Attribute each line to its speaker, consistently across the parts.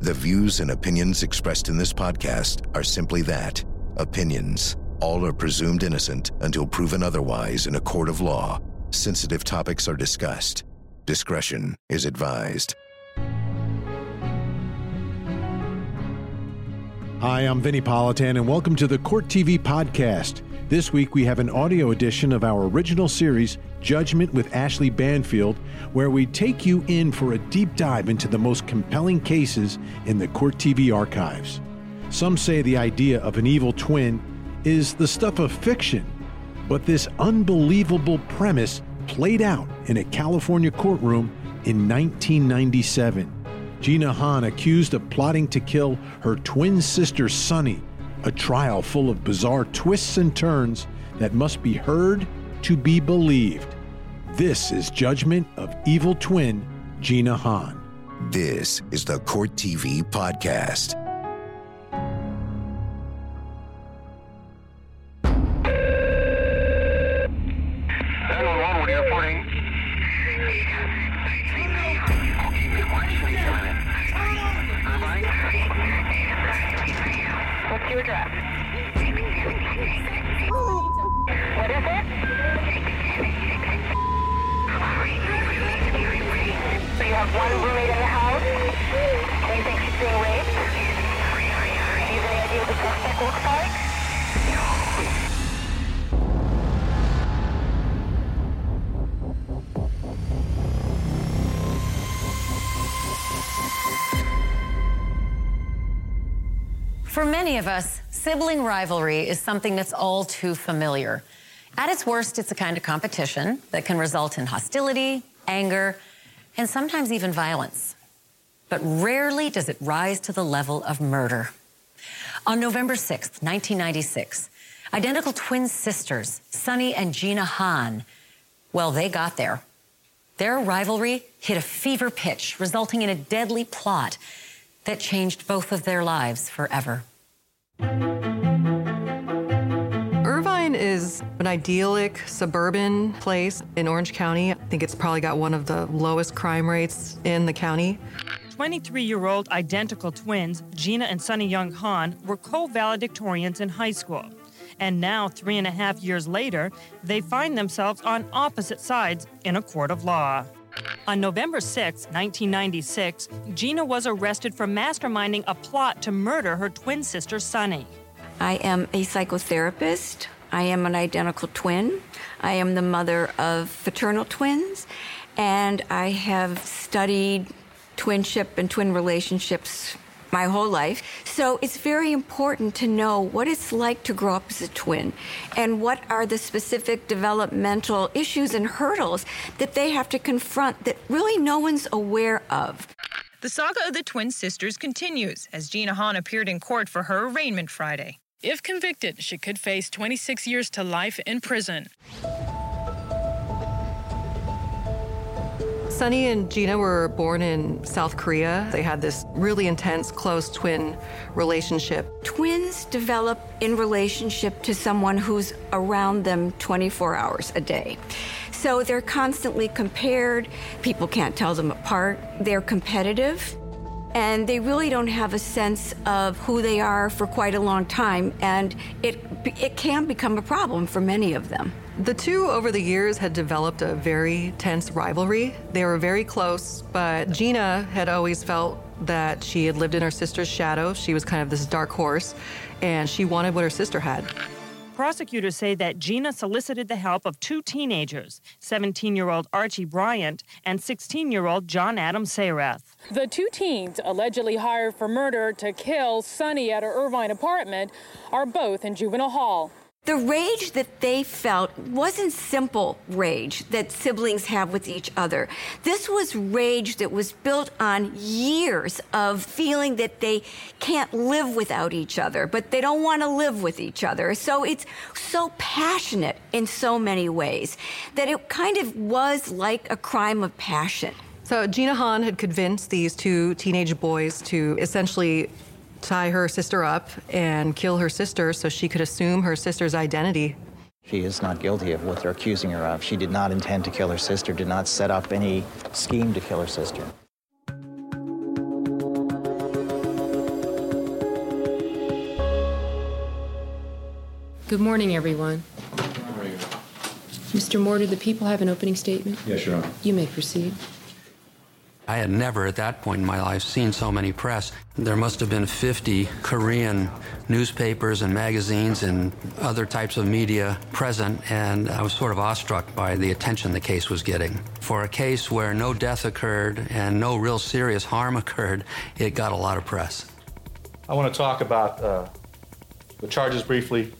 Speaker 1: The views and opinions expressed in this podcast are simply that opinions. All are presumed innocent until proven otherwise in a court of law. Sensitive topics are discussed. Discretion is advised.
Speaker 2: Hi, I'm Vinnie Politan, and welcome to the Court TV podcast. This week we have an audio edition of our original series, Judgment with Ashleigh Banfield, where we take you in for a deep dive into the most compelling cases in the Court TV archives. Some say the idea of an evil twin is the stuff of fiction, but this unbelievable premise played out in a California courtroom in 1997. Jeena Han accused of plotting to kill her twin sister Sunny a trial full of bizarre twists and turns that must be heard to be believed. This is Judgment of Evil Twin Jeena Han.
Speaker 1: This is the Court TV podcast.
Speaker 3: One in the house?
Speaker 4: For many of us, sibling rivalry is something that's all too familiar. At its worst, it's a kind of competition that can result in hostility, anger, and sometimes even violence. But rarely does it rise to the level of murder. On November 6th, 1996, identical twin sisters, Sunny and Jeena Han, well, they got there. Their rivalry hit a fever pitch, resulting in a deadly plot that changed both of their lives forever.
Speaker 5: Irvine is an idyllic suburban place in Orange County. I think it's probably got one of the lowest crime rates in the county.
Speaker 6: 23 year old identical twins, Jeena and Sunny Young Han, were co valedictorians in high school. And now, three and a half years later, they find themselves on opposite sides in a court of law. On November 6, 1996, Jeena was arrested for masterminding a plot to murder her twin sister, Sunny.
Speaker 7: I am a psychotherapist. I am an identical twin. I am the mother of fraternal twins. And I have studied twinship and twin relationships my whole life. So it's very important to know what it's like to grow up as a twin and what are the specific developmental issues and hurdles that they have to confront that really no one's aware of.
Speaker 8: The saga of the twin sisters continues as Jeena Han appeared in court for her arraignment Friday.
Speaker 9: If convicted, she could face 26 years to life in prison.
Speaker 5: Sunny and Jeena were born in South Korea. They had this really intense, close twin relationship.
Speaker 7: Twins develop in relationship to someone who's around them 24 hours a day. So they're constantly compared. People can't tell them apart. They're competitive. And they really don't have a sense of who they are for quite a long time. And it, it can become a problem for many of them.
Speaker 5: The two over the years had developed a very tense rivalry. They were very close, but Jeena had always felt that she had lived in her sister's shadow. She was kind of this dark horse, and she wanted what her sister had.
Speaker 6: Prosecutors say that Jeena solicited the help of two teenagers 17 year old Archie Bryant and 16 year old John Adam Sayrath.
Speaker 10: The two teens allegedly hired for murder to kill Sunny at her Irvine apartment are both in juvenile hall.
Speaker 7: The rage that they felt wasn't simple rage that siblings have with each other. This was rage that was built on years of feeling that they can't live without each other, but they don't want to live with each other. So it's so passionate in so many ways that it kind of was like a crime of passion.
Speaker 5: So Jeena Han had convinced these two teenage boys to essentially tie her sister up and kill her sister so she could assume her sister's identity.
Speaker 11: She is not guilty of what they're accusing her of. She did not intend to kill her sister, did not set up any scheme to kill her sister.
Speaker 12: Good morning, everyone. Mr. Mortar, the people have an opening statement.
Speaker 13: Yes, Your Honor.
Speaker 12: You may proceed.
Speaker 14: I had never at that point in my life seen so many press. There must have been 50 Korean newspapers and magazines and other types of media present, and I was sort of awestruck by the attention the case was getting. For a case where no death occurred and no real serious harm occurred, it got a lot of press.
Speaker 13: I want to talk about uh, the charges briefly.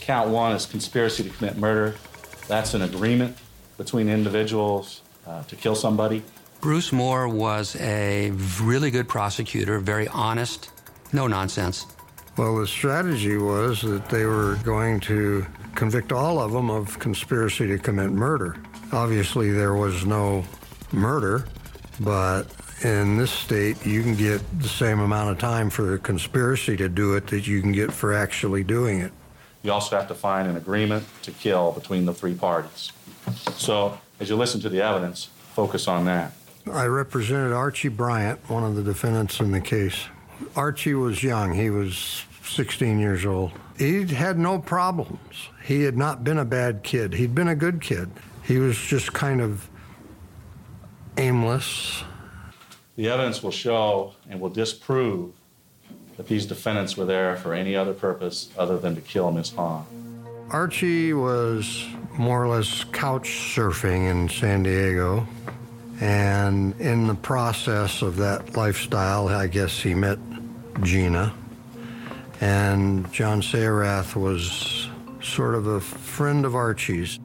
Speaker 13: Count one is conspiracy to commit murder. That's an agreement between individuals uh, to kill somebody.
Speaker 14: Bruce Moore was a really good prosecutor, very honest, no nonsense.
Speaker 15: Well, the strategy was that they were going to convict all of them of conspiracy to commit murder. Obviously, there was no murder, but in this state, you can get the same amount of time for a conspiracy to do it that you can get for actually doing it.
Speaker 13: You also have to find an agreement to kill between the three parties. So, as you listen to the evidence, focus on that.
Speaker 15: I represented Archie Bryant, one of the defendants in the case. Archie was young, he was 16 years old. He had no problems. He had not been a bad kid, he'd been a good kid. He was just kind of aimless.
Speaker 13: The evidence will show and will disprove that these defendants were there for any other purpose other than to kill Miss Han.
Speaker 15: Archie was more or less couch surfing in San Diego. And in the process of that lifestyle, I guess he met Jeena. And John Sayrath was sort of a friend of Archie's.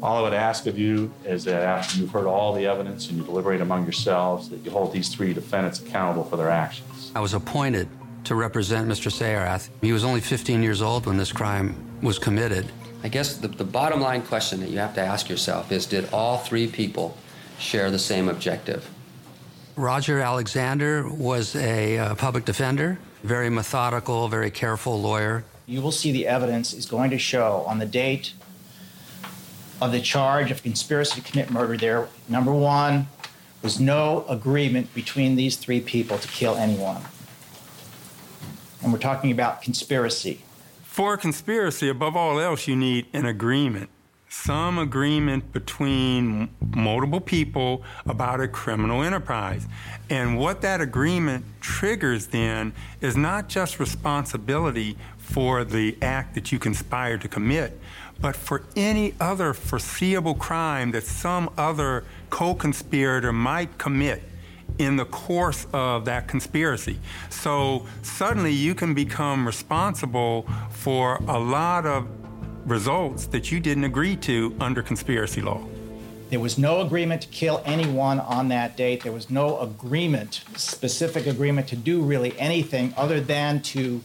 Speaker 13: All I would ask of you is that after you've heard all the evidence and you deliberate among yourselves, that you hold these three defendants accountable for their actions.
Speaker 14: I was appointed to represent Mr. Sayrath. He was only 15 years old when this crime was committed.
Speaker 16: I guess the, the bottom line question that you have to ask yourself is did all three people share the same objective?
Speaker 14: Roger Alexander was a uh, public defender, very methodical, very careful lawyer.
Speaker 17: You will see the evidence is going to show on the date of the charge of conspiracy to commit murder there, number one, was no agreement between these three people to kill anyone. And we're talking about conspiracy.
Speaker 18: For conspiracy, above all else, you need an agreement. Some agreement between multiple people about a criminal enterprise. And what that agreement triggers then is not just responsibility for the act that you conspired to commit, but for any other foreseeable crime that some other co conspirator might commit in the course of that conspiracy. So suddenly you can become responsible for a lot of results that you didn't agree to under conspiracy law.
Speaker 17: There was no agreement to kill anyone on that date. There was no agreement, specific agreement to do really anything other than to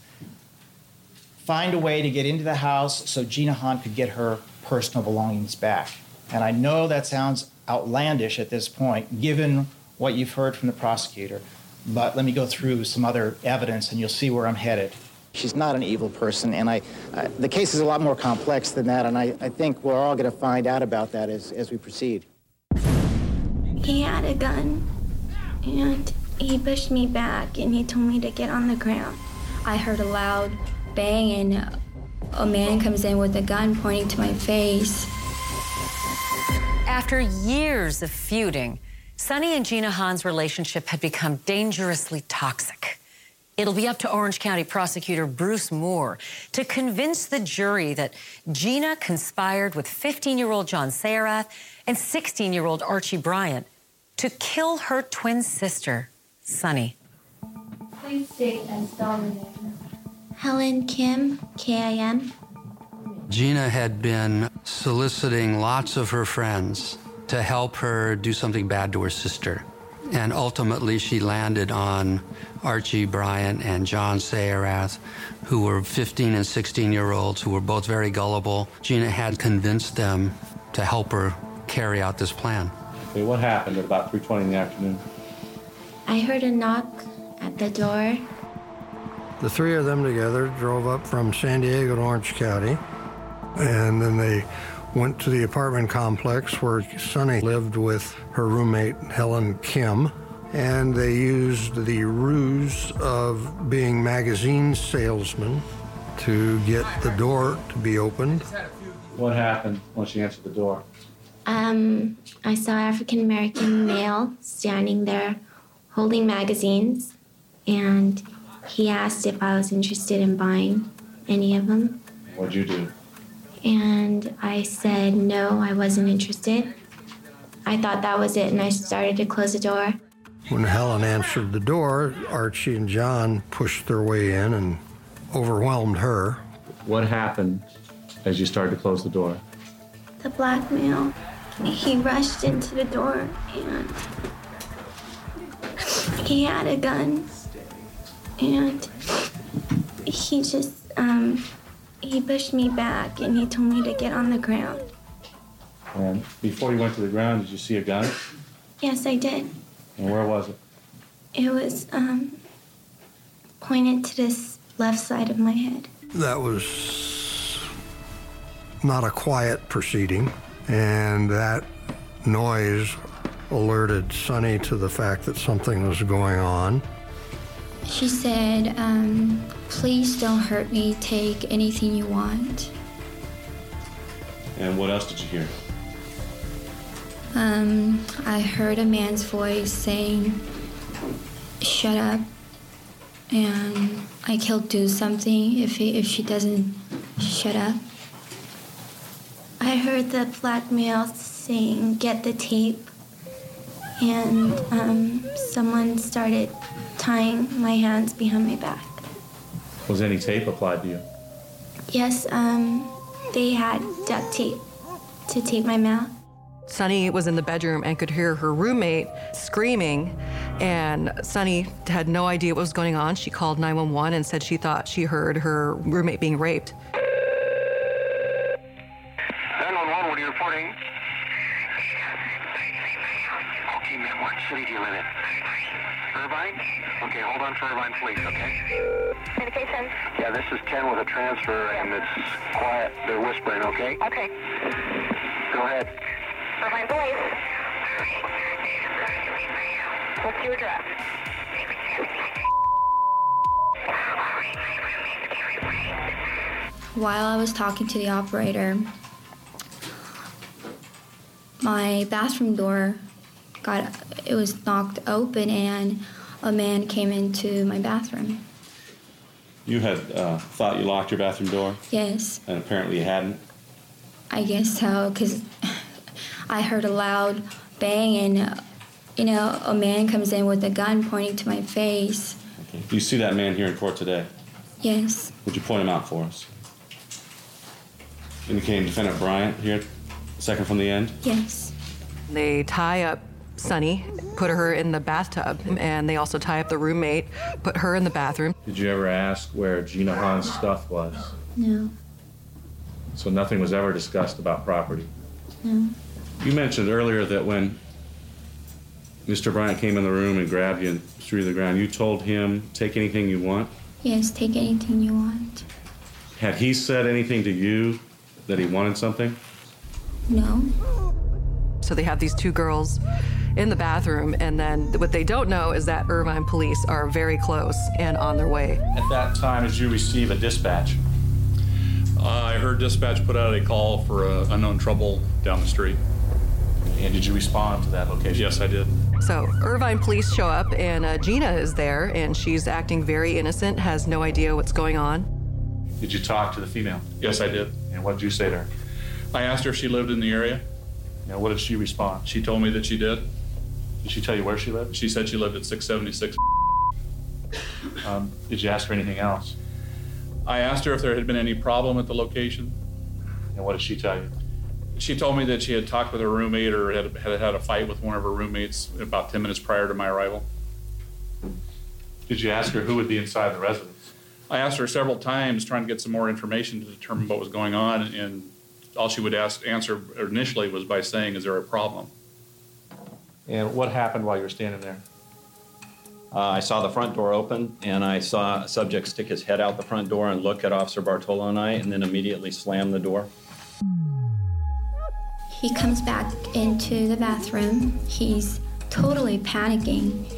Speaker 17: find a way to get into the house so Jeena Han could get her personal belongings back. And I know that sounds outlandish at this point, given what you've heard from the prosecutor, but let me go through some other evidence and you'll see where I'm headed.
Speaker 11: She's not an evil person, and I, uh, the case is a lot more complex than that, and I, I think we're all going to find out about that as, as we proceed.
Speaker 19: He had a gun, and he pushed me back, and he told me to get on the ground. I heard a loud bang, and a man comes in with a gun pointing to my face.
Speaker 4: After years of feuding, Sunny and Jeena Han's relationship had become dangerously toxic. It'll be up to Orange County prosecutor Bruce Moore to convince the jury that Jeena conspired with 15 year old John Sayrath and 16 year old Archie Bryant to kill her twin sister, Sunny.
Speaker 19: Please state and spell your name. Helen Kim, K I M.
Speaker 14: Gina had been soliciting lots of her friends to help her do something bad to her sister. And ultimately, she landed on Archie Bryant and John Sayrath, who were 15 and 16 year olds, who were both very gullible. Jeena had convinced them to help her carry out this plan.
Speaker 13: Okay, what happened at about 3:20 in the afternoon?
Speaker 19: I heard a knock at the door.
Speaker 15: The three of them together drove up from San Diego to Orange County, and then they went to the apartment complex where Sunny lived with her roommate, Helen Kim, and they used the ruse of being magazine salesmen to get the door to be opened.
Speaker 13: What happened when she answered the door?
Speaker 19: Um, I saw African American male standing there holding magazines, and he asked if I was interested in buying any of them.
Speaker 13: What'd you do?
Speaker 19: And I said no, I wasn't interested. I thought that was it, and I started to close the door.
Speaker 15: When Helen answered the door, Archie and John pushed their way in and overwhelmed her.
Speaker 13: What happened as you started to close the door?
Speaker 19: The blackmail. he rushed into the door and he had a gun. And he just, um, he pushed me back and he told me to get on the ground.
Speaker 13: And before you went to the ground, did you see a gun?
Speaker 19: Yes, I did.
Speaker 13: And where was it?
Speaker 19: It was um, pointed to this left side of my head.
Speaker 15: That was not a quiet proceeding, and that noise alerted Sunny to the fact that something was going on.
Speaker 19: She said, um, Please don't hurt me. Take anything you want.
Speaker 13: And what else did you hear?
Speaker 19: Um, I heard a man's voice saying, Shut up. And I he'll do something if, he, if she doesn't shut up. I heard the black male saying, Get the tape. And um, someone started tying my hands behind my back.
Speaker 13: Was any tape applied to you?
Speaker 19: Yes, um, they had duct tape to tape my mouth.
Speaker 5: Sunny was in the bedroom and could hear her roommate screaming, and Sunny had no idea what was going on. She called 911 and said she thought she heard her roommate being raped.
Speaker 20: 911, what are you reporting? Okay, ma'am, what city do you live in? Irvine? Okay, hold on for Irvine Police, okay?
Speaker 3: Communication.
Speaker 20: Yeah, this is Ken with a transfer, and it's quiet. They're whispering, okay?
Speaker 3: Okay.
Speaker 20: Go ahead.
Speaker 3: Irvine Police. What's your address?
Speaker 19: While I was talking to the operator, my bathroom door got it was knocked open and a man came into my bathroom.
Speaker 13: You had uh, thought you locked your bathroom door,
Speaker 19: Yes,
Speaker 13: and apparently you hadn't.
Speaker 19: I guess so cuz I heard a loud bang and you know, a man comes in with a gun pointing to my face.
Speaker 13: Okay. You see that man here in court today?
Speaker 19: Yes.
Speaker 13: Would you point him out for us? Indicating Defendant Bryant here, second from the end.
Speaker 19: Yes.
Speaker 5: They tie up Sunny, put her in the bathtub, and they also tie up the roommate, put her in the bathroom.
Speaker 13: Did you ever ask where Jeena Han's stuff was?
Speaker 19: No.
Speaker 13: So nothing was ever discussed about property.
Speaker 19: No.
Speaker 13: You mentioned earlier that when Mr. Bryant came in the room and grabbed you and threw you to the ground, you told him, take anything you want.
Speaker 19: Yes, take anything you want.
Speaker 13: Had he said anything to you that he wanted something?
Speaker 19: No.
Speaker 5: So they have these two girls in the bathroom, and then what they don't know is that Irvine police are very close and on their way.
Speaker 13: At that time, did you receive a dispatch?
Speaker 21: Uh, I heard dispatch put out a call for uh, unknown trouble down the street.
Speaker 13: And did you respond to that location?
Speaker 21: Yes, I did.
Speaker 5: So Irvine police show up, and uh, Jeena is there, and she's acting very innocent, has no idea what's going on.
Speaker 13: Did you talk to the female?
Speaker 21: Yes, I did.
Speaker 13: And what did you say to her?
Speaker 21: I asked her if she lived in the area.
Speaker 13: Yeah, what did she respond?
Speaker 21: She told me that she did.
Speaker 13: Did she tell you where she lived?
Speaker 21: She said she lived at 676.
Speaker 13: Um, did you ask her anything else?
Speaker 21: I asked her if there had been any problem at the location.
Speaker 13: And what did she tell you?
Speaker 21: She told me that she had talked with her roommate or had had, had a fight with one of her roommates about 10 minutes prior to my arrival.
Speaker 13: Did you ask her who would be inside the residence?
Speaker 21: I asked her several times trying to get some more information to determine what was going on, and all she would ask, answer initially was by saying, Is there a problem?
Speaker 13: And what happened while you were standing there?
Speaker 22: Uh, I saw the front door open, and I saw a subject stick his head out the front door and look at Officer Bartolo and I, and then immediately slam the door.
Speaker 19: He comes back into the bathroom. He's totally panicking.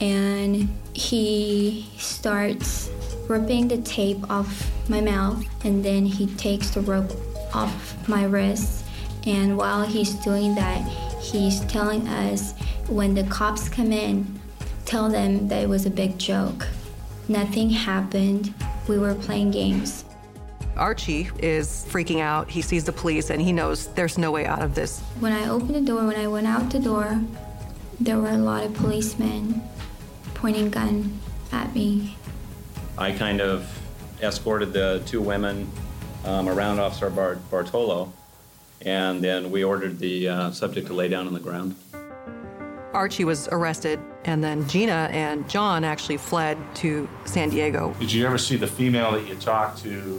Speaker 19: And he starts ripping the tape off my mouth, and then he takes the rope off my wrist. And while he's doing that, he's telling us when the cops come in, tell them that it was a big joke. Nothing happened. We were playing games.
Speaker 5: Archie is freaking out. He sees the police and he knows there's no way out of this.
Speaker 19: When I opened the door, when I went out the door, there were a lot of policemen pointing gun at me.
Speaker 22: I kind of escorted the two women um, around Officer Bar- Bartolo, and then we ordered the uh, subject to lay down on the ground.
Speaker 5: Archie was arrested, and then Jeena and John actually fled to San Diego.
Speaker 13: Did you ever see the female that you talked to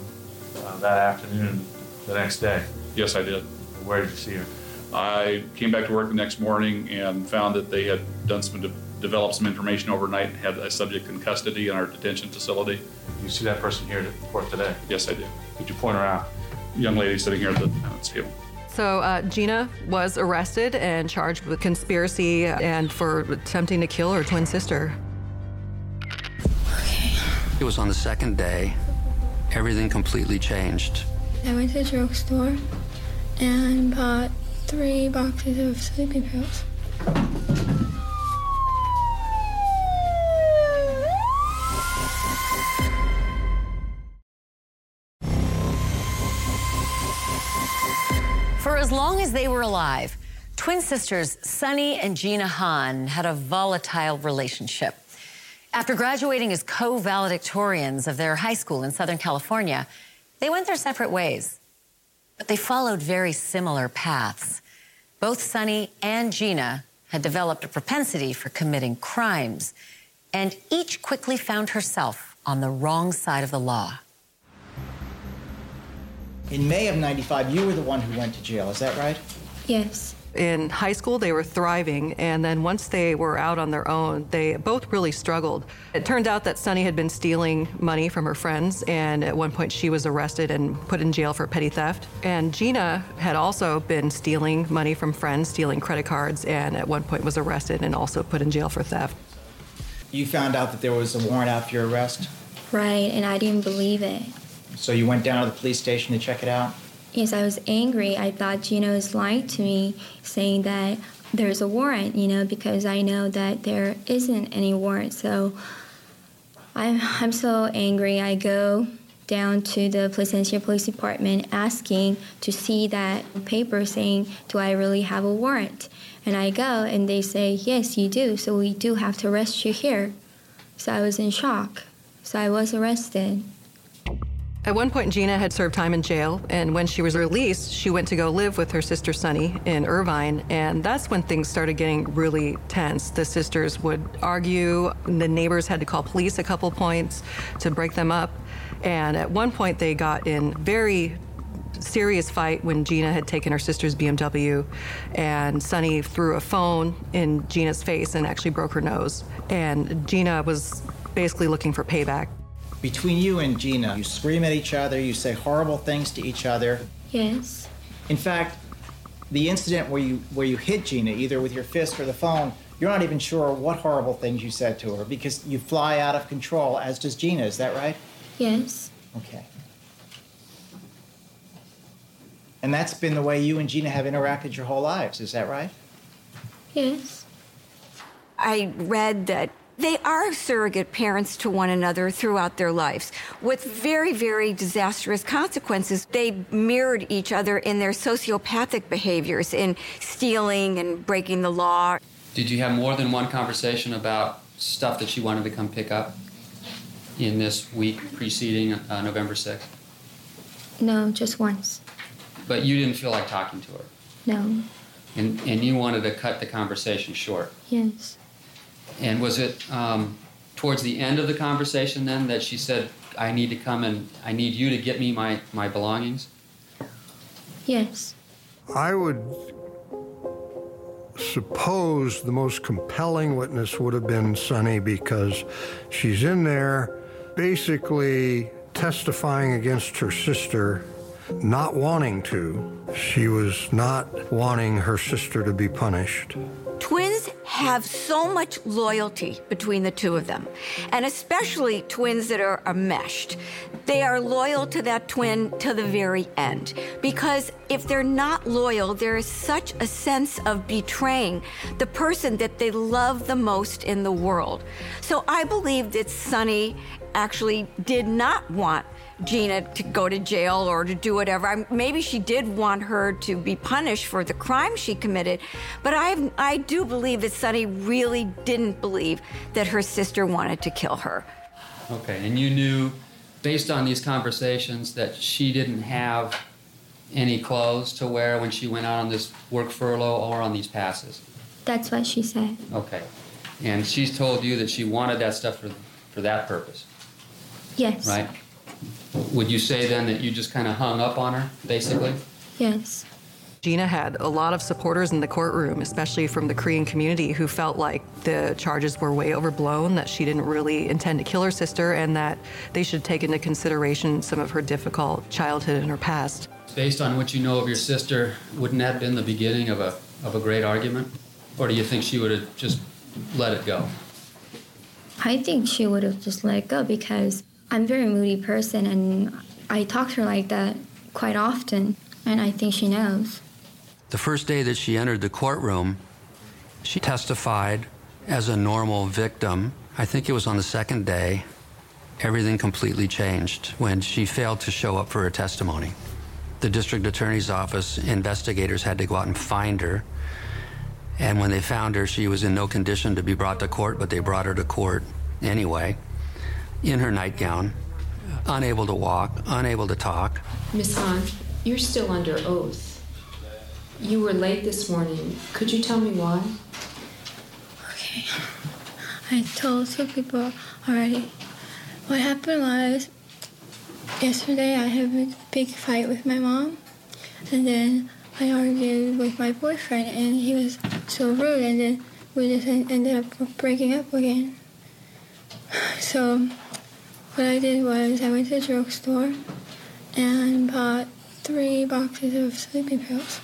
Speaker 13: that afternoon, the next day?
Speaker 21: Yes, I did.
Speaker 13: Where did you see her?
Speaker 21: I came back to work the next morning and found that they had done some, de- developed some information overnight and had a subject in custody in our detention facility.
Speaker 13: Did you see that person here at court today?
Speaker 21: Yes, I did.
Speaker 13: Did you point her out?
Speaker 21: Young lady sitting here at the defendant's table.
Speaker 5: So uh, Jeena was arrested and charged with conspiracy and for attempting to kill her twin sister.
Speaker 14: It was on the second day. Everything completely changed.
Speaker 19: I went to the drugstore and bought three boxes of sleeping pills.
Speaker 4: For as long as they were alive, twin sisters Sunny and Jeena Han had a volatile relationship. After graduating as co valedictorians of their high school in Southern California, they went their separate ways. But they followed very similar paths. Both Sunny and Jeena had developed a propensity for committing crimes, and each quickly found herself on the wrong side of the law.
Speaker 17: In May of 95, you were the one who went to jail, is that right?
Speaker 19: Yes.
Speaker 5: In high school, they were thriving, and then once they were out on their own, they both really struggled. It turned out that Sunny had been stealing money from her friends, and at one point she was arrested and put in jail for petty theft. And Jeena had also been stealing money from friends, stealing credit cards, and at one point was arrested and also put in jail for theft.
Speaker 17: You found out that there was a warrant out for your arrest,
Speaker 19: Right, and I didn't believe it.
Speaker 17: so you went down to the police station to check it out?
Speaker 19: Yes, I was angry. I thought Gino was lying to me, saying that there's a warrant, you know, because I know that there isn't any warrant. So I'm, I'm so angry. I go down to the Placentia Police Department asking to see that paper saying, Do I really have a warrant? And I go and they say, Yes, you do. So we do have to arrest you here. So I was in shock. So I was arrested.
Speaker 5: At one point, Jeena had served time in jail, and when she was released, she went to go live with her sister Sunny in Irvine, and that's when things started getting really tense. The sisters would argue, the neighbors had to call police a couple points to break them up, and at one point, they got in very serious fight when Jeena had taken her sister's BMW, and Sunny threw a phone in Jeena's face and actually broke her nose, and Jeena was basically looking for payback.
Speaker 17: Between you and Jeena, you scream at each other, you say horrible things to each other.
Speaker 19: Yes.
Speaker 17: In fact, the incident where you where you hit Jeena, either with your fist or the phone, you're not even sure what horrible things you said to her because you fly out of control, as does Jeena. Is that right?
Speaker 19: Yes.
Speaker 17: Okay. And that's been the way you and Jeena have interacted your whole lives. Is that right?
Speaker 19: Yes.
Speaker 7: I read that they are surrogate parents to one another throughout their lives with very, very disastrous consequences. They mirrored each other in their sociopathic behaviors, in stealing and breaking the law.
Speaker 16: Did you have more than one conversation about stuff that you wanted to come pick up in this week preceding uh, November 6th?
Speaker 19: No, just once.
Speaker 16: But you didn't feel like talking to her,
Speaker 19: No.
Speaker 16: and, and you wanted to cut the conversation short.
Speaker 19: Yes.
Speaker 16: And was it um, towards the end of the conversation then that she said, I need to come and I need you to get me my, my belongings?
Speaker 19: Yes.
Speaker 15: I would suppose the most compelling witness would have been Sunny because she's in there basically testifying against her sister, not wanting to. She was not wanting her sister to be punished.
Speaker 7: Twins have so much loyalty between the two of them, and especially twins that are, are meshed. They are loyal to that twin to the very end. Because if they're not loyal, there is such a sense of betraying the person that they love the most in the world. So I believe that Sunny actually did not want Jeena to go to jail or to do whatever. I, maybe she did want her to be punished for the crime she committed, but I, I do believe that Sunny really didn't believe that her sister wanted to kill her.
Speaker 16: Okay, and you knew, based on these conversations, that she didn't have any clothes to wear when she went out on this work furlough or on these passes.
Speaker 19: That's what she said.
Speaker 16: Okay, and she's told you that she wanted that stuff for for that purpose,
Speaker 19: Yes.
Speaker 16: right? Would you say then that you just kind of hung up on her, basically?
Speaker 19: Yes.
Speaker 5: Jeena had a lot of supporters in the courtroom, especially from the Korean community, who felt like the charges were way overblown, that she didn't really intend to kill her sister, and that they should take into consideration some of her difficult childhood and her past.
Speaker 16: Based on what you know of your sister, wouldn't that have been the beginning of a of a great argument, or do you think she would have just let it go?
Speaker 19: I think she would have just let it go because I'm a very moody person and I talk to her like that quite often, and I think she knows.
Speaker 14: The first day that she entered the courtroom, she testified as a normal victim. I think it was on the second day, everything completely changed when she failed to show up for her testimony. The district attorney's office investigators had to go out and find her. And when they found her, she was in no condition to be brought to court, but they brought her to court anyway, in her nightgown, unable to walk, unable to talk.
Speaker 12: Miss Han, you're still under oath. You were late this morning. Could you tell me why?
Speaker 19: Okay. I told two people already. What happened was yesterday I had a big fight with my mom, and then I argued with my boyfriend, and he was so rude, and then we just ended up breaking up again. So what I did was I went to the drugstore and bought three boxes of sleeping pills.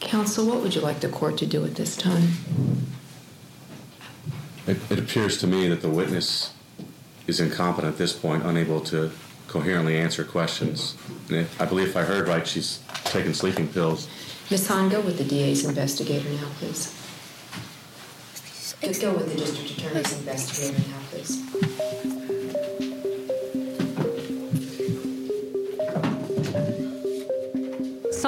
Speaker 12: Counsel, what would you like the court to do at this time?
Speaker 23: It, it appears to me that the witness is incompetent at this point, unable to coherently answer questions. And if, I believe if I heard right, she's taking sleeping pills.
Speaker 12: Ms. Han, go with the DA's investigator now, please. Go with the district attorney's investigator now, please.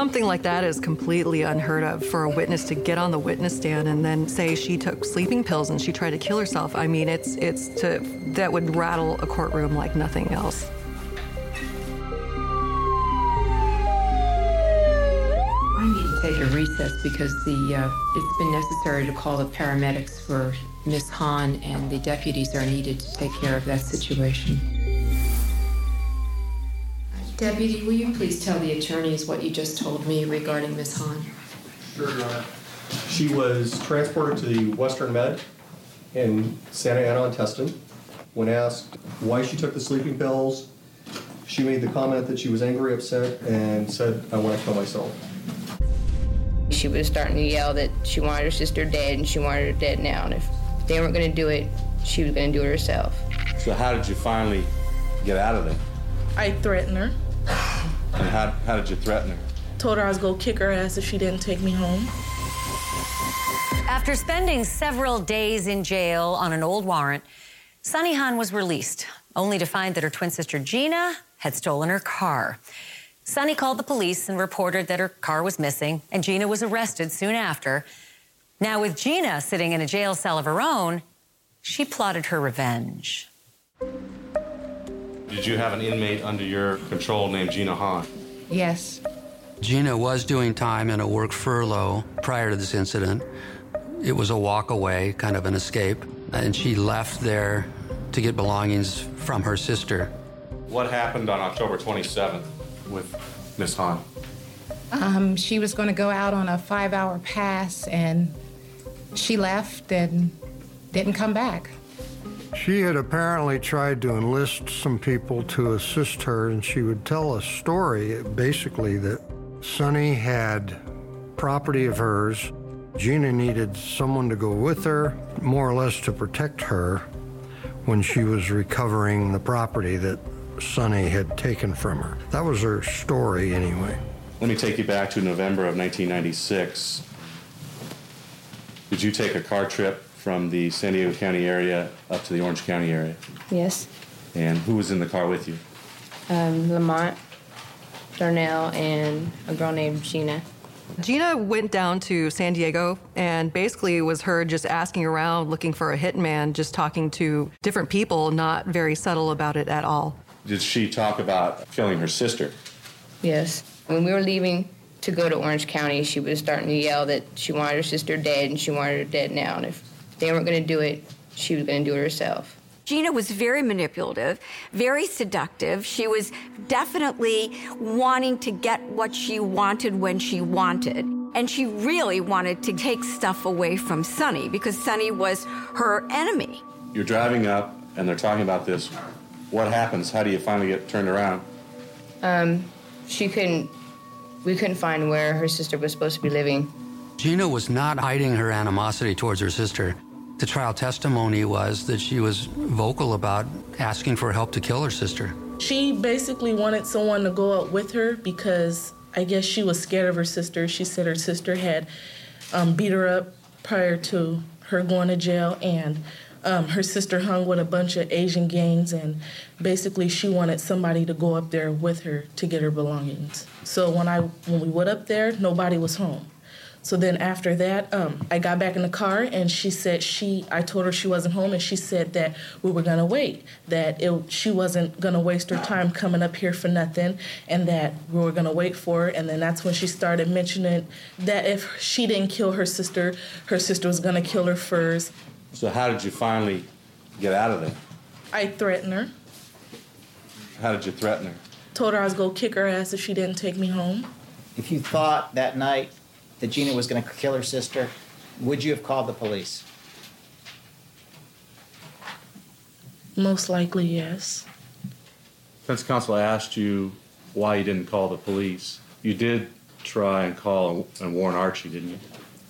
Speaker 5: Something like that is completely unheard of for a witness to get on the witness stand and then say she took sleeping pills and she tried to kill herself. I mean, it's it's to that would rattle a courtroom like nothing else.
Speaker 12: I need to take a recess because the uh, it's been necessary to call the paramedics for Miss Han and the deputies are needed to take care of that situation. Deputy, will you please tell the attorneys what you just told me regarding Miss Han?
Speaker 24: Sure, Your Honor. She was transported to the Western Med in Santa Ana on Tustin. When asked why she took the sleeping pills, she made the comment that she was angry, upset, and said, I want to kill myself.
Speaker 25: She was starting to yell that she wanted her sister dead and she wanted her dead now. And if they weren't going to do it, she was going to do it herself.
Speaker 23: So how did you finally get out of there?
Speaker 26: I threatened her.
Speaker 23: And how, how did you threaten her?
Speaker 26: Told her I was going to kick her ass if she didn't take me home.
Speaker 4: After spending several days in jail on an old warrant, Sunny Han was released, only to find that her twin sister Jeena had stolen her car. Sunny called the police and reported that her car was missing, and Jeena was arrested soon after. Now, with Jeena sitting in a jail cell of her own, she plotted her revenge.
Speaker 13: Did you have an inmate under your control named Jeena Han?
Speaker 12: Yes.
Speaker 14: Jeena was doing time in a work furlough prior to this incident. It was a walk away, kind of an escape, and she left there to get belongings from her sister.
Speaker 13: What happened on October 27th with Miss Han?
Speaker 27: Um, she was going to go out on a five hour pass and she left and didn't come back.
Speaker 15: She had apparently tried to enlist some people to assist her, and she would tell a story basically that Sunny had property of hers Jeena needed someone to go with her, more or less to protect her when she was recovering the property that Sunny had taken from her. That was her story, anyway.
Speaker 23: Let me take you back to November of 1996. Did you take a car trip from the San Diego County area up to the Orange County area?
Speaker 25: Yes.
Speaker 23: And who was in the car with you?
Speaker 25: Um, Lamont, Darnell, and a girl named Jeena.
Speaker 5: Jeena went down to San Diego and basically was heard just asking around looking for a hitman, just talking to different people, not very subtle about it at all.
Speaker 23: Did she talk about killing her sister?
Speaker 25: Yes. When we were leaving to go to Orange County, she was starting to yell that she wanted her sister dead and she wanted her dead now. And if they weren't going to do it, she was going to do it herself.
Speaker 7: Jeena was very manipulative, very seductive. She was definitely wanting to get what she wanted when she wanted. And she really wanted to take stuff away from Sunny because Sunny was her enemy.
Speaker 23: You're driving up and they're talking about this. What happens? How do you finally get turned around?
Speaker 25: Um, she couldn't, we couldn't find where her sister was supposed to be living.
Speaker 14: Jeena was not hiding her animosity towards her sister. The trial testimony was that she was vocal about asking for help to kill her sister.
Speaker 26: She basically wanted someone to go out with her because I guess she was scared of her sister. She said her sister had um, beat her up prior to her going to jail, and um, her sister hung with a bunch of Asian gangs, and basically she wanted somebody to go up there with her to get her belongings. So when I when we went up there, nobody was home. So then after that, um, I got back in the car and she said she, I told her she wasn't home and she said that we were gonna wait, that it, she wasn't gonna waste her time coming up here for nothing and that we were gonna wait for her. And then that's when she started mentioning that if she didn't kill her sister, her sister was gonna kill her first.
Speaker 23: So how did you finally get out of there?
Speaker 26: I threatened her,
Speaker 23: How did you threaten her?
Speaker 26: told her I was gonna kick her ass if she didn't take me home.
Speaker 17: If you thought that night that Jeena was going to kill her sister, would you have called the police?
Speaker 26: Most likely, yes.
Speaker 23: Defense counsel I asked you why you didn't call the police. You did try and call and warn Archie, didn't you?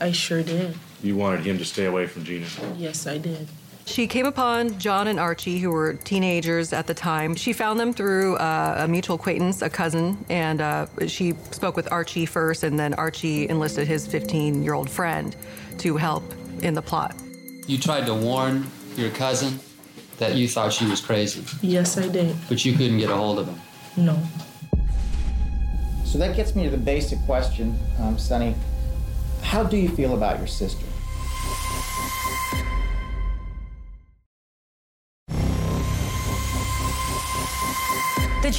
Speaker 26: I sure did.
Speaker 23: You wanted him to stay away from Jeena.
Speaker 26: Yes, I did.
Speaker 5: She came upon John and Archie, who were teenagers at the time. She found them through uh, a mutual acquaintance, a cousin, and uh, she spoke with Archie first, and then Archie enlisted his 15 year old friend to help in the plot.
Speaker 16: You tried to warn your cousin that you thought she was crazy,
Speaker 26: Yes, I did.
Speaker 16: but you couldn't get a hold of him.
Speaker 26: No.
Speaker 17: So that gets me to the basic question, um, Sunny. How do you feel about your sister?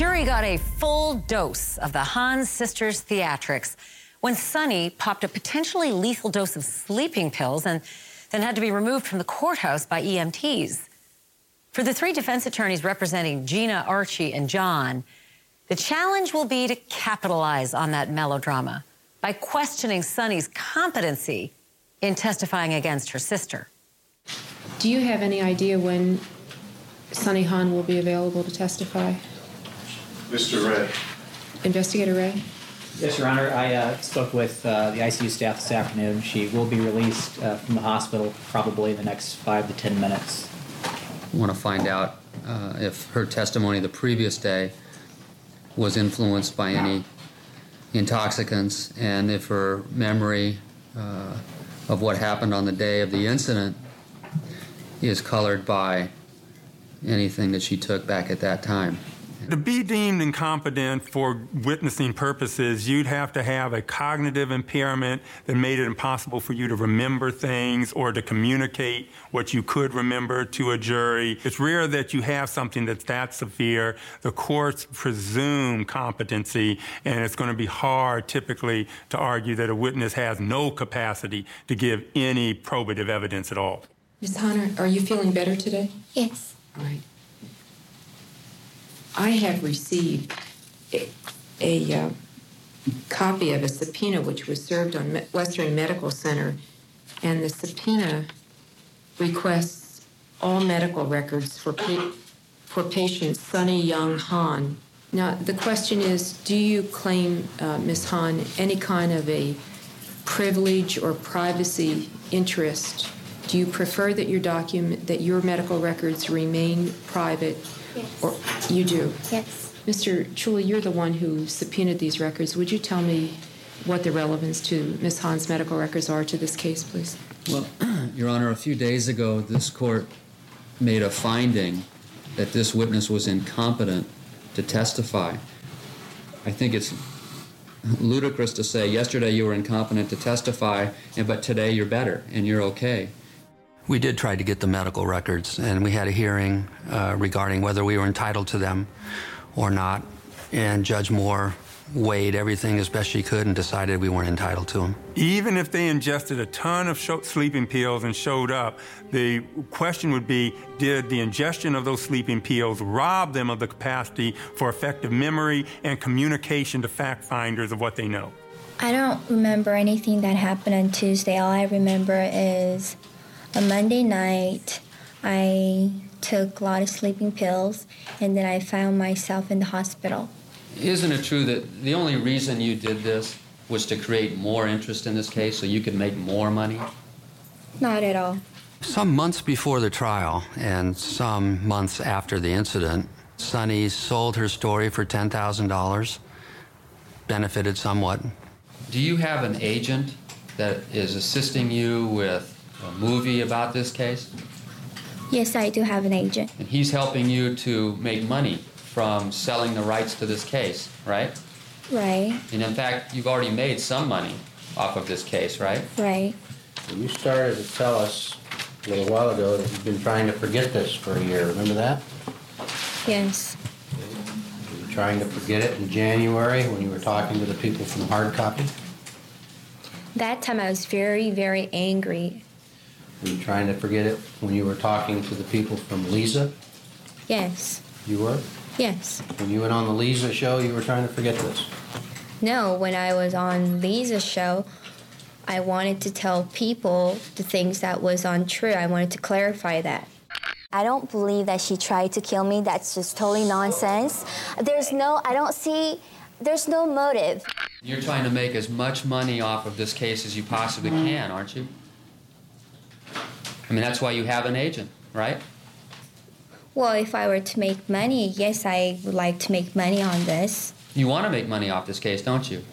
Speaker 4: Jury got a full dose of the Hans sisters theatrics when Sunny popped a potentially lethal dose of sleeping pills and then had to be removed from the courthouse by EMTs. For the three defense attorneys representing Jeena, Archie, and John, the challenge will be to capitalize on that melodrama by questioning Sunny's competency in testifying against her sister.
Speaker 12: Do you have any idea when Sunny Han will be available to testify?
Speaker 23: Mr. Ray.
Speaker 12: Investigator Ray?
Speaker 28: Yes, Your Honor. I uh, spoke with uh, the ICU staff this afternoon. She will be released uh, from the hospital probably in the next five to ten minutes.
Speaker 16: I want to find out uh, if her testimony the previous day was influenced by any intoxicants and if her memory uh, of what happened on the day of the incident is colored by anything that she took back at that time.
Speaker 29: To be deemed incompetent for witnessing purposes, you'd have to have a cognitive impairment that made it impossible for you to remember things or to communicate what you could remember to a jury. It's rare that you have something that's that severe. The courts presume competency, and it's going to be hard typically to argue that a witness has no capacity to give any probative evidence at all.
Speaker 12: Ms. Han, are you feeling better today?
Speaker 19: Yes.
Speaker 12: All right. I have received a, a uh, copy of a subpoena which was served on Western Medical Center, and the subpoena requests all medical records for pa- for patient Sunny Young Han. Now, the question is, do you claim, uh, Ms. Han, any kind of a privilege or privacy interest, do you prefer that your document, that your medical records remain private?
Speaker 19: Yes.
Speaker 12: Or you do?
Speaker 19: Yes.
Speaker 12: Mr. Chula, you're the one who subpoenaed these records. Would you tell me what the relevance to Ms. Han's medical records are to this case, please?
Speaker 16: Well, Your Honor, a few days ago, this court made a finding that this witness was incompetent to testify. I think it's ludicrous to say yesterday you were incompetent to testify, and but today you're better and you're okay.
Speaker 14: We did try to get the medical records, and we had a hearing uh, regarding whether we were entitled to them or not. And Judge Moore weighed everything as best she could and decided we weren't entitled to them.
Speaker 29: Even if they ingested a ton of sho- sleeping pills and showed up, the question would be did the ingestion of those sleeping pills rob them of the capacity for effective memory and communication to fact finders of what they know?
Speaker 19: I don't remember anything that happened on Tuesday. All I remember is a Monday night, I took a lot of sleeping pills, and then I found myself in the hospital.
Speaker 16: Isn't it true that the only reason you did this was to create more interest in this case so you could make more money?
Speaker 19: Not at all.
Speaker 14: Some months before the trial and some months after the incident, Sunny sold her story for $10,000, benefited somewhat.
Speaker 16: Do you have an agent that is assisting you with a movie about this case?
Speaker 19: Yes, I do have an agent.
Speaker 16: And he's helping you to make money from selling the rights to this case, right?
Speaker 19: Right,
Speaker 16: And in fact, you've already made some money off of this case, right?
Speaker 19: right.
Speaker 30: You started to tell us a little while ago that you've been trying to forget this for a year. Remember that?
Speaker 19: Yes.
Speaker 30: You were trying to forget it in January when you were talking to the people from Hard Copy.
Speaker 19: That time I was very, very angry.
Speaker 30: Were you trying to forget it when you were talking to the people from Lisa?
Speaker 19: Yes,
Speaker 30: You were?
Speaker 19: yes.
Speaker 30: When you went on the Lisa show, you were trying to forget this.
Speaker 19: No, when I was on Lisa's show, I wanted to tell people the things that was untrue. I wanted to clarify that. I don't believe that she tried to kill me. That's just totally nonsense. There's no, I don't see, there's no motive.
Speaker 16: You're trying to make as much money off of this case as you possibly can, aren't you? I mean, that's why you have an agent, right?
Speaker 19: Well, if I were to make money, yes, I would like to make money on this.
Speaker 16: You want to make money off this case, don't you?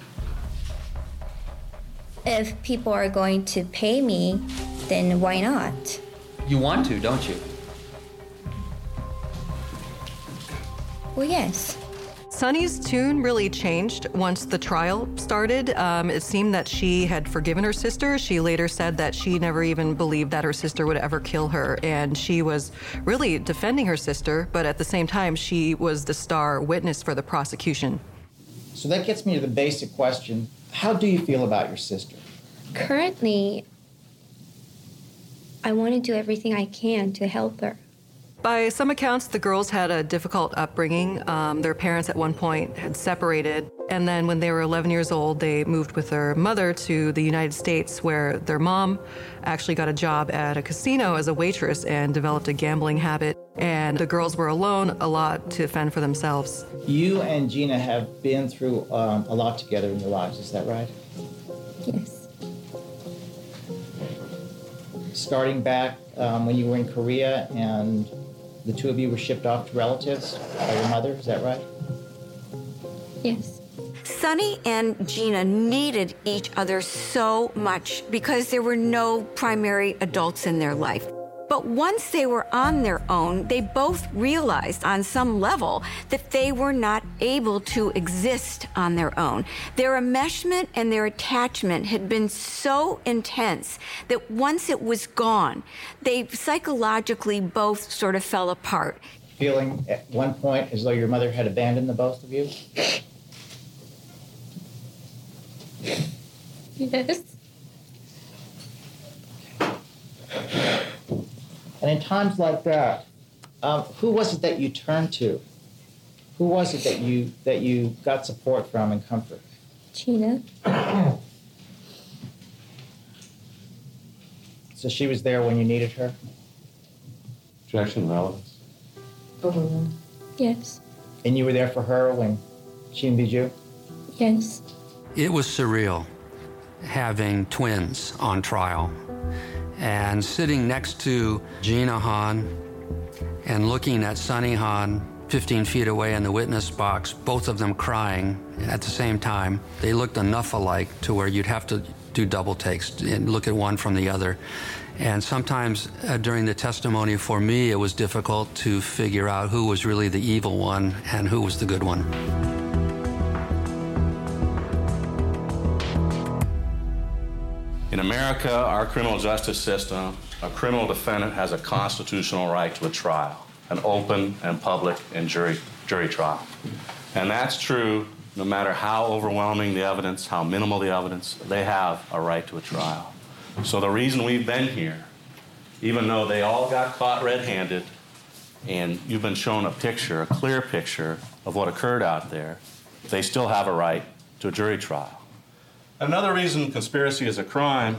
Speaker 19: If people are going to pay me, then why not?
Speaker 16: You want to, don't you?
Speaker 19: Well, yes.
Speaker 5: Sunny's tune really changed once the trial started. Um, it seemed that she had forgiven her sister. She later said that she never even believed that her sister would ever kill her, and she was really defending her sister, but at the same time, she was the star witness for the prosecution.
Speaker 17: So that gets me to the basic question How do you feel about your sister?
Speaker 19: Currently, I want to do everything I can to help her.
Speaker 5: By some accounts, the girls had a difficult upbringing. Um, their parents at one point had separated, and then when they were 11 years old, they moved with their mother to the United States, where their mom actually got a job at a casino as a waitress and developed a gambling habit. And the girls were alone a lot to fend for themselves.
Speaker 17: You and Jeena have been through um, a lot together in your lives, is that right?
Speaker 19: Yes.
Speaker 17: Starting back um, when you were in Korea and the two of you were shipped off to relatives by your mother, is that right?
Speaker 19: Yes.
Speaker 7: Sunny and Jeena needed each other so much because there were no primary adults in their life. But once they were on their own, they both realized on some level that they were not able to exist on their own. Their enmeshment and their attachment had been so intense that once it was gone, they psychologically both sort of fell apart.
Speaker 17: Feeling at one point as though your mother had abandoned the both of you?
Speaker 19: Yes.
Speaker 17: And in times like that, um, who was it that you turned to? Who was it that you that you got support from and comfort?
Speaker 19: Jeena.
Speaker 17: So she was there when you needed her.
Speaker 23: Objection, relevance.
Speaker 19: Yes.
Speaker 17: And you were there for her when she needed you.
Speaker 19: Yes.
Speaker 14: It was surreal. having twins on trial. And sitting next to Jeena Han and looking at Sunny Han 15 feet away in the witness box, both of them crying at the same time, they looked enough alike to where you'd have to do double takes and look at one from the other. And sometimes uh, during the testimony, for me, it was difficult to figure out who was really the evil one and who was the good one.
Speaker 13: In America, our criminal justice system, a criminal defendant has a constitutional right to a trial, an open and public and jury, jury trial. And that's true no matter how overwhelming the evidence, how minimal the evidence, they have a right to a trial. So the reason we've been here, even though they all got caught red handed, and you've been shown a picture, a clear picture of what occurred out there, they still have a right to a jury trial. Another reason conspiracy is a crime,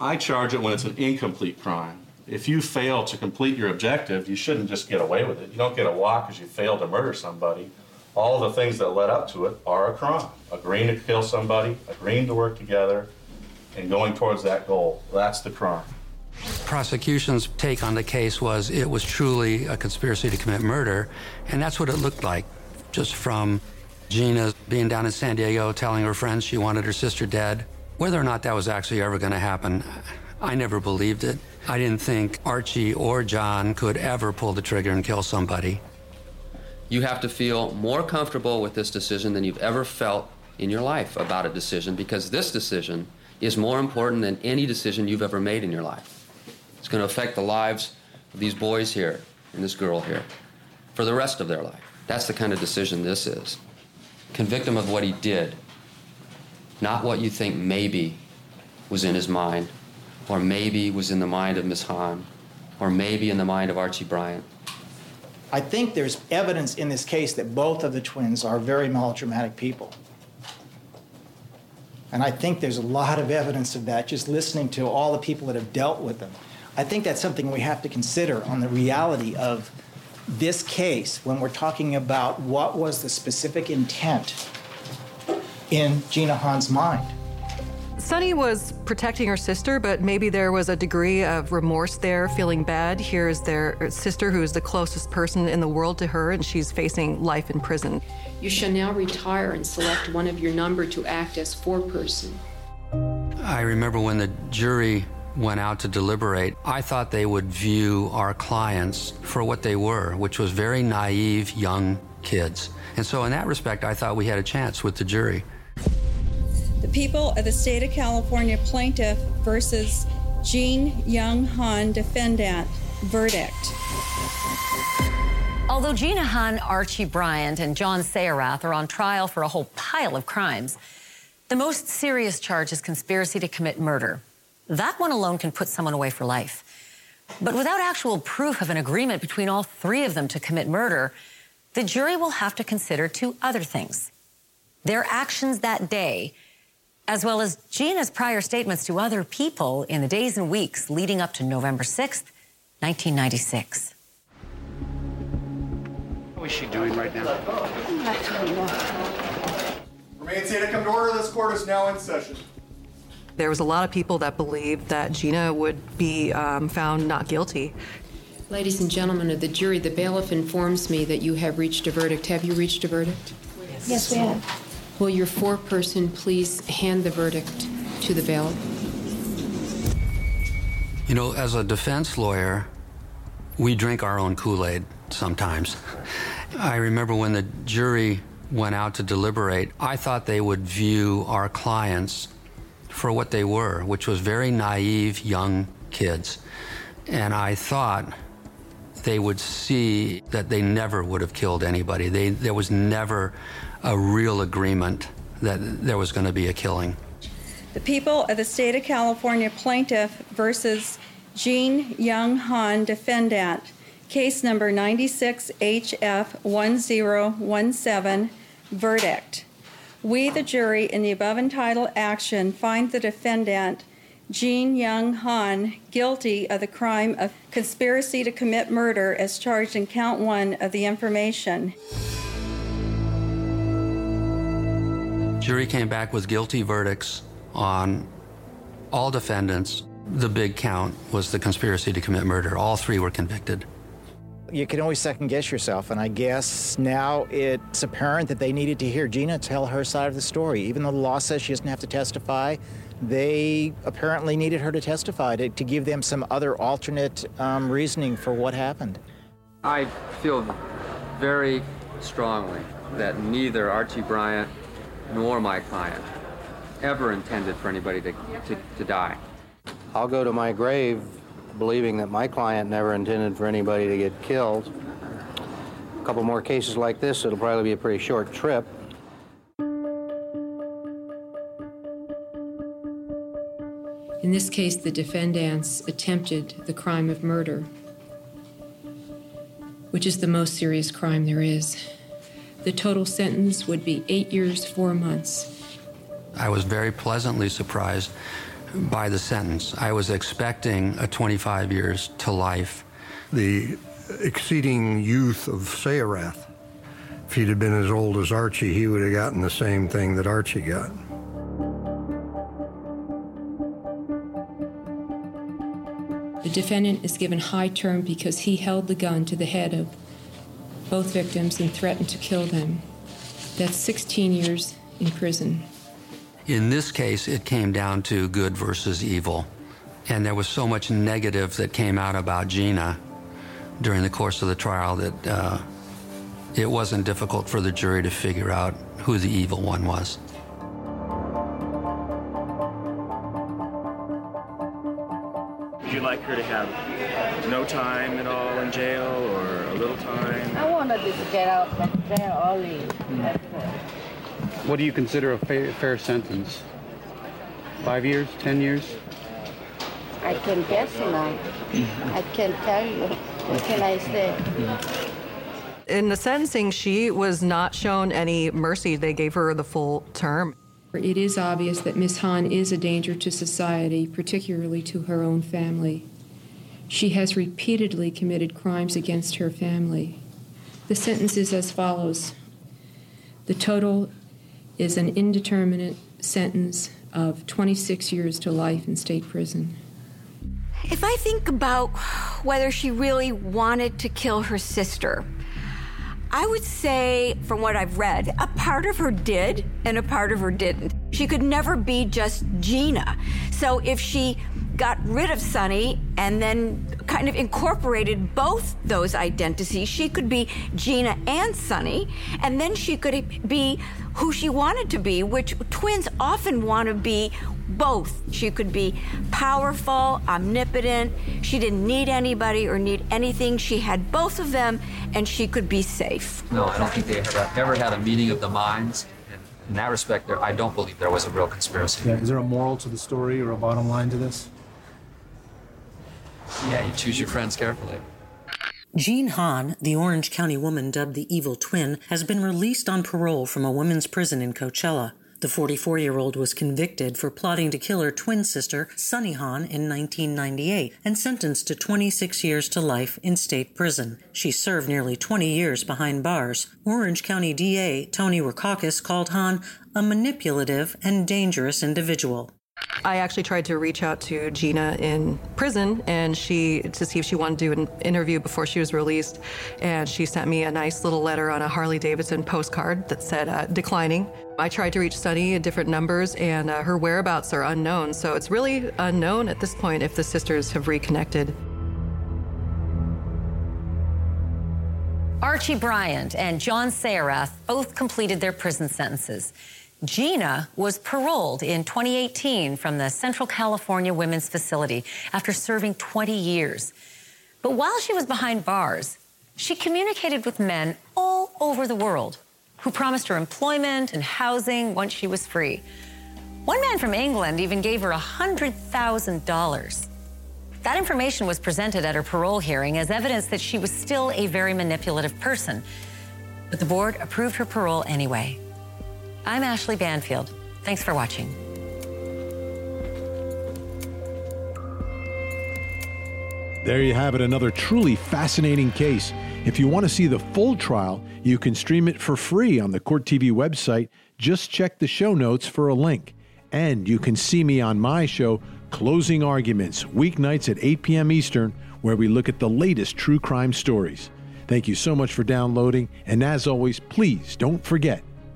Speaker 13: I charge it when it's an incomplete crime. If you fail to complete your objective, you shouldn't just get away with it. You don't get a walk because you failed to murder somebody. All the things that led up to it are a crime. Agreeing to kill somebody, agreeing to work together, and going towards that goal. That's the crime.
Speaker 14: Prosecution's take on the case was it was truly a conspiracy to commit murder, and that's what it looked like, just from Jeena being down in San Diego telling her friends she wanted her sister dead. Whether or not that was actually ever going to happen, I never believed it. I didn't think Archie or John could ever pull the trigger and kill somebody.
Speaker 16: You have to feel more comfortable with this decision than you've ever felt in your life about a decision because this decision is more important than any decision you've ever made in your life. It's going to affect the lives of these boys here and this girl here for the rest of their life. That's the kind of decision this is. Convict him of what he did, not what you think maybe was in his mind, or maybe was in the mind of Miss Han, or maybe in the mind of Archie Bryant.
Speaker 17: I think there's evidence in this case that both of the twins are very melodramatic people. And I think there's a lot of evidence of that just listening to all the people that have dealt with them. I think that's something we have to consider on the reality of this case when we're talking about what was the specific intent in Jeena Han's mind.
Speaker 5: Sunny was protecting her sister, but maybe there was a degree of remorse there, feeling bad. Here's their sister, who is the closest person in the world to her, and she's facing life in prison.
Speaker 12: You shall now retire and select one of your number to act as foreperson.
Speaker 14: I remember when the jury went out to deliberate, I thought they would view our clients for what they were, which was very naive young kids. And so, in that respect, I thought we had a chance with the jury.
Speaker 26: The people of the state of California plaintiff versus Jean Young Han defendant. Verdict.
Speaker 4: Although Jeena Han, Archie Bryant, and John Sayarath are on trial for a whole pile of crimes, the most serious charge is conspiracy to commit murder. That one alone can put someone away for life. But without actual proof of an agreement between all three of them to commit murder, the jury will have to consider two other things their actions that day, as well as Jeena's prior statements to other people in the days and weeks leading up to November 6th, 1996.
Speaker 31: How is she doing right now?
Speaker 26: I don't know.
Speaker 32: Remain seated. Come to order. This court is now in session.
Speaker 5: There was a lot of people that believed that Jeena would be um, found not guilty.
Speaker 12: Ladies and gentlemen of the jury, the bailiff informs me that you have reached a verdict. Have you reached a verdict?
Speaker 33: Yes, we have.
Speaker 12: Will your foreperson please hand the verdict to the bailiff?
Speaker 14: You know, as a defense lawyer, we drink our own Kool Aid sometimes. I remember when the jury went out to deliberate, I thought they would view our clients for what they were, which was very naive young kids. And I thought they would see that they never would have killed anybody. They, there was never a real agreement that there was going to be a killing.
Speaker 26: The people of the state of California plaintiff versus Jean Young Han defendant. Case number 96HF1017. Verdict. We, the jury, in the above entitled action, find the defendant, Jean Young Han, guilty of the crime of conspiracy to commit murder as charged in count one of the information.
Speaker 14: Jury came back with guilty verdicts on all defendants, the big count was the conspiracy to commit murder. All three were convicted.
Speaker 17: You can always second guess yourself, and I guess now it's apparent that they needed to hear Jeena tell her side of the story. Even though the law says she doesn't have to testify, they apparently needed her to testify to, to give them some other alternate um, reasoning for what happened.
Speaker 34: I feel very strongly that neither Archie Bryant nor my client ever intended for anybody to, to, to die.
Speaker 30: I'll go to my grave believing that my client never intended for anybody to get killed. A couple more cases like this, it'll probably be a pretty short trip.
Speaker 12: In this case, the defendants attempted the crime of murder, which is the most serious crime there is. The total sentence would be eight years, four months.
Speaker 14: I was very pleasantly surprised by the sentence. I was expecting a 25 years to life.
Speaker 15: The exceeding youth of Sayarath. If he'd have been as old as Archie, he would have gotten the same thing that Archie got.
Speaker 12: The defendant is given high term because he held the gun to the head of both victims and threatened to kill them. That's 16 years in prison.
Speaker 14: In this case, it came down to good versus evil. And there was so much negative that came out about Jeena during the course of the trial that uh, it wasn't difficult for the jury to figure out who the evil one was.
Speaker 35: Would you like her to have no time at all in jail or a little time?
Speaker 36: I wanted to get out from jail early. That's what.
Speaker 37: What do you consider a fair, fair sentence? Five years, ten years?
Speaker 36: I can guess now. I can tell you. What can I say?
Speaker 5: In the sentencing, she was not shown any mercy. They gave her the full term.
Speaker 12: It is obvious that Miss Han is a danger to society, particularly to her own family. She has repeatedly committed crimes against her family. The sentence is as follows The total is an indeterminate sentence of 26 years to life in state prison.
Speaker 7: If I think about whether she really wanted to kill her sister, I would say, from what I've read, a part of her did and a part of her didn't. She could never be just Jeena. So if she got rid of Sunny and then kind of incorporated both those identities, she could be Jeena and Sunny, and then she could be who she wanted to be, which twins often want to be both. She could be powerful, omnipotent. She didn't need anybody or need anything. She had both of them, and she could be safe.
Speaker 34: No, I don't think they ever, ever had a meeting of the minds. And in that respect, there, I don't believe there was a real conspiracy.
Speaker 38: Yeah, is there a moral to the story or a bottom line to this?
Speaker 34: Yeah, you choose your friends carefully.
Speaker 39: Jean Han, the Orange County woman dubbed the evil twin, has been released on parole from a women's prison in Coachella. The 44 year old was convicted for plotting to kill her twin sister, Sunny Han, in 1998 and sentenced to 26 years to life in state prison. She served nearly 20 years behind bars. Orange County DA Tony Rackauckas called Han a manipulative and dangerous individual.
Speaker 5: I actually tried to reach out to Jeena in prison and she to see if she wanted to do an interview before she was released and she sent me a nice little letter on a Harley Davidson postcard that said uh, declining. I tried to reach Sunny at different numbers and uh, her whereabouts are unknown so it's really unknown at this point if the sisters have reconnected.
Speaker 4: Archie Bryant and John Sayarath both completed their prison sentences. Jeena was paroled in 2018 from the Central California Women's Facility after serving 20 years. But while she was behind bars, she communicated with men all over the world who promised her employment and housing once she was free. One man from England even gave her $100,000. That information was presented at her parole hearing as evidence that she was still a very manipulative person. But the board approved her parole anyway. I'm Ashleigh Banfield. Thanks for watching.
Speaker 40: There you have it, another truly fascinating case. If you want to see the full trial, you can stream it for free on the Court TV website. Just check the show notes for a link. And you can see me on my show,
Speaker 2: Closing Arguments, weeknights at 8 p.m. Eastern, where we look at the latest true crime stories. Thank you so much for downloading, and as always, please don't forget